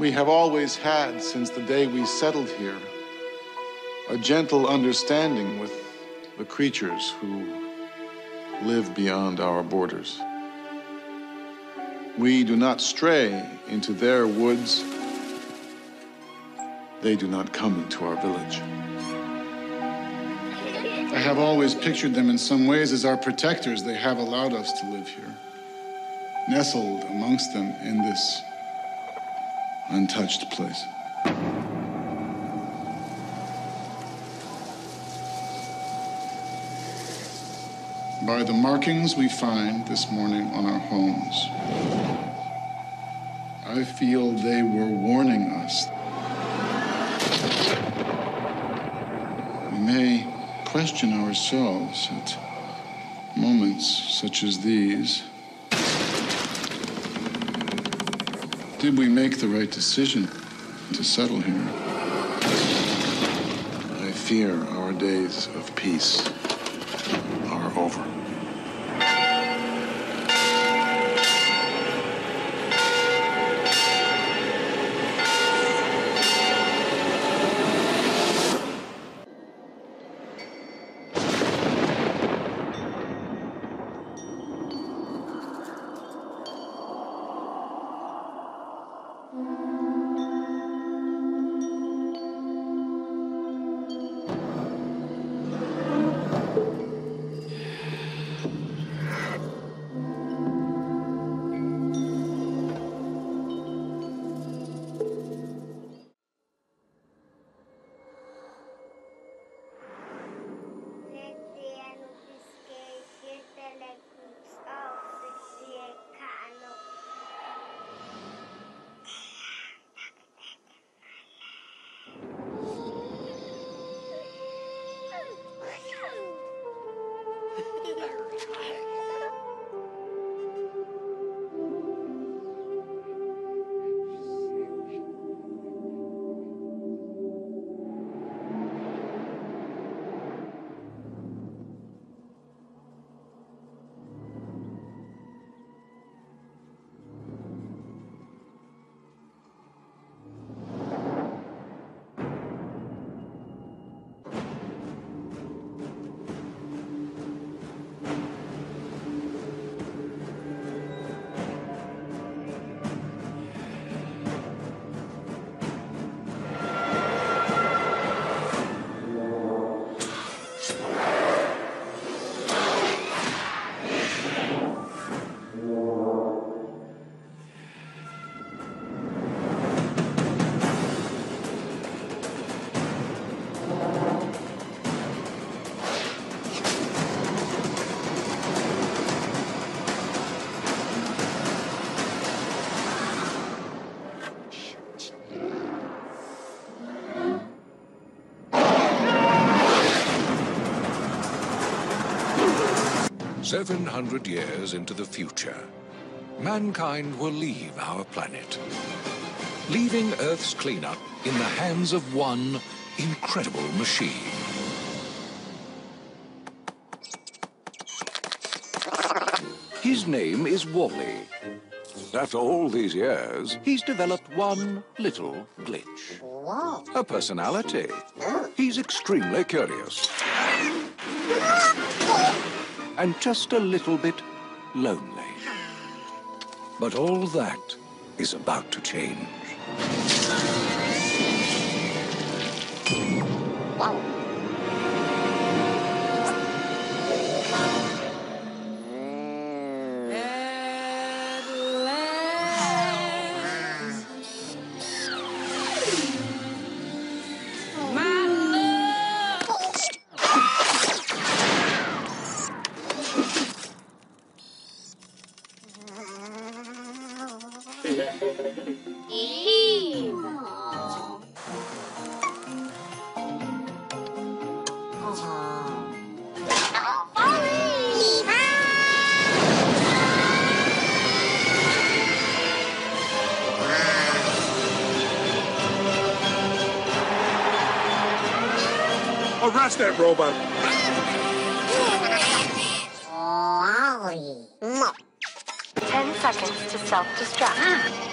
We have always had, since the day we settled here, a gentle understanding with the creatures who live beyond our borders. We do not stray into their woods. They do not come into our village. I have always pictured them in some ways as our protectors. They have allowed us to live here, nestled amongst them in this untouched place. By the markings we find this morning on our homes, I feel they were warning us. We may question ourselves at moments such as these. Did we make the right decision to settle here? I fear our days of peace 700 years into the future, mankind will leave our planet, leaving Earth's cleanup in the hands of one incredible machine. His name is WALL-E. After all these years, he's developed one little glitch. A personality. Oh. He's extremely curious. And just a little bit lonely. But all that is about to change. Arrest that robot! Ten seconds to self-destruct.